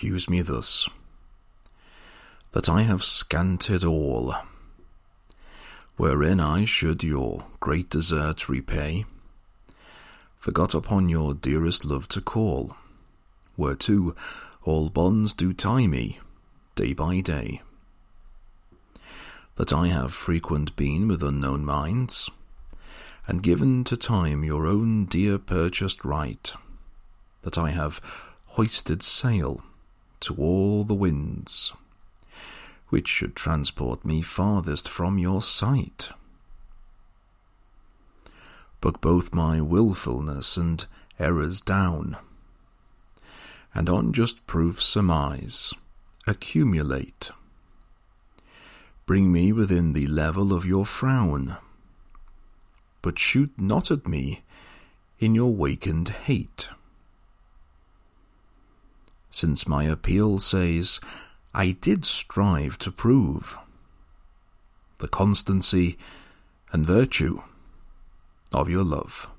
accuse me thus, that I have scanted all, wherein I should your great desert repay, forgot upon your dearest love to call, whereto all bonds do tie me, day by day. That I have frequent been with unknown minds, and given to time your own dear purchased right, that I have hoisted sail to all the winds, which should transport me farthest from your sight. But both my wilfulness and errors down, and on just proof surmise, accumulate. Bring me within the level of your frown, but shoot not at me in your wakened hate since my appeal says, I did strive to prove the constancy and virtue of your love.